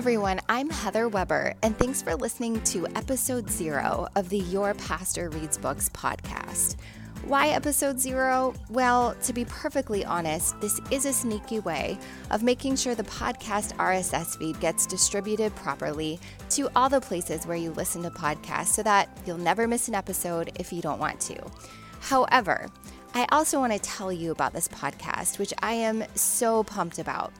everyone. I'm Heather Weber, and thanks for listening to episode zero of the Your Pastor Reads Books podcast. Why episode zero? Well, to be perfectly honest, this is a sneaky way of making sure the podcast RSS feed gets distributed properly to all the places where you listen to podcasts so that you'll never miss an episode if you don't want to. However, I also want to tell you about this podcast, which I am so pumped about.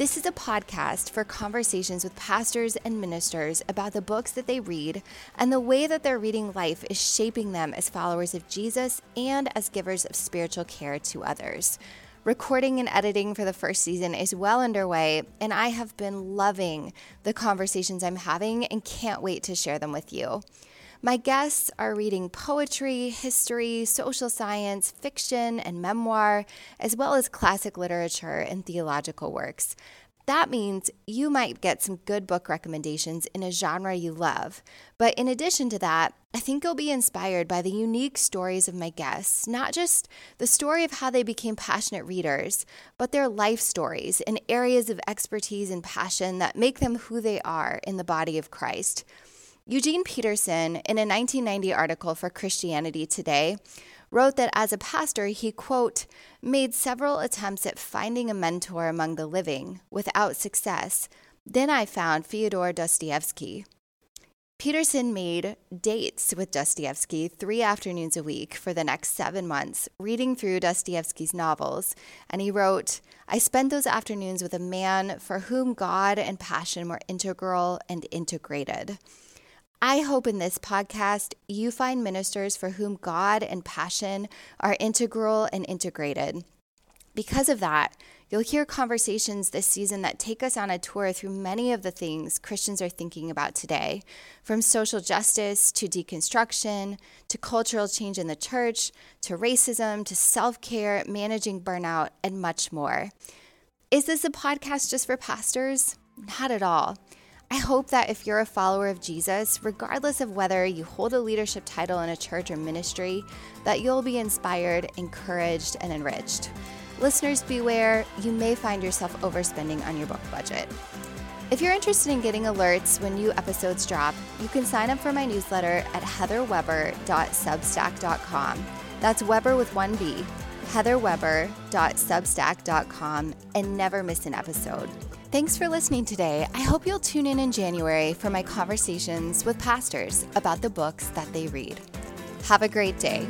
This is a podcast for conversations with pastors and ministers about the books that they read and the way that their reading life is shaping them as followers of Jesus and as givers of spiritual care to others. Recording and editing for the first season is well underway, and I have been loving the conversations I'm having and can't wait to share them with you. My guests are reading poetry, history, social science, fiction, and memoir, as well as classic literature and theological works. That means you might get some good book recommendations in a genre you love. But in addition to that, I think you'll be inspired by the unique stories of my guests, not just the story of how they became passionate readers, but their life stories and areas of expertise and passion that make them who they are in the body of Christ. Eugene Peterson, in a 1990 article for Christianity Today, wrote that as a pastor, he, quote, made several attempts at finding a mentor among the living without success. Then I found Fyodor Dostoevsky. Peterson made dates with Dostoevsky three afternoons a week for the next seven months, reading through Dostoevsky's novels. And he wrote, I spent those afternoons with a man for whom God and passion were integral and integrated. I hope in this podcast you find ministers for whom God and passion are integral and integrated. Because of that, you'll hear conversations this season that take us on a tour through many of the things Christians are thinking about today, from social justice to deconstruction, to cultural change in the church, to racism, to self care, managing burnout, and much more. Is this a podcast just for pastors? Not at all. Hope that if you're a follower of Jesus, regardless of whether you hold a leadership title in a church or ministry, that you'll be inspired, encouraged, and enriched. Listeners, beware, you may find yourself overspending on your book budget. If you're interested in getting alerts when new episodes drop, you can sign up for my newsletter at heatherweber.substack.com. That's Weber with one B, heatherweber.substack.com, and never miss an episode. Thanks for listening today. I hope you'll tune in in January for my conversations with pastors about the books that they read. Have a great day.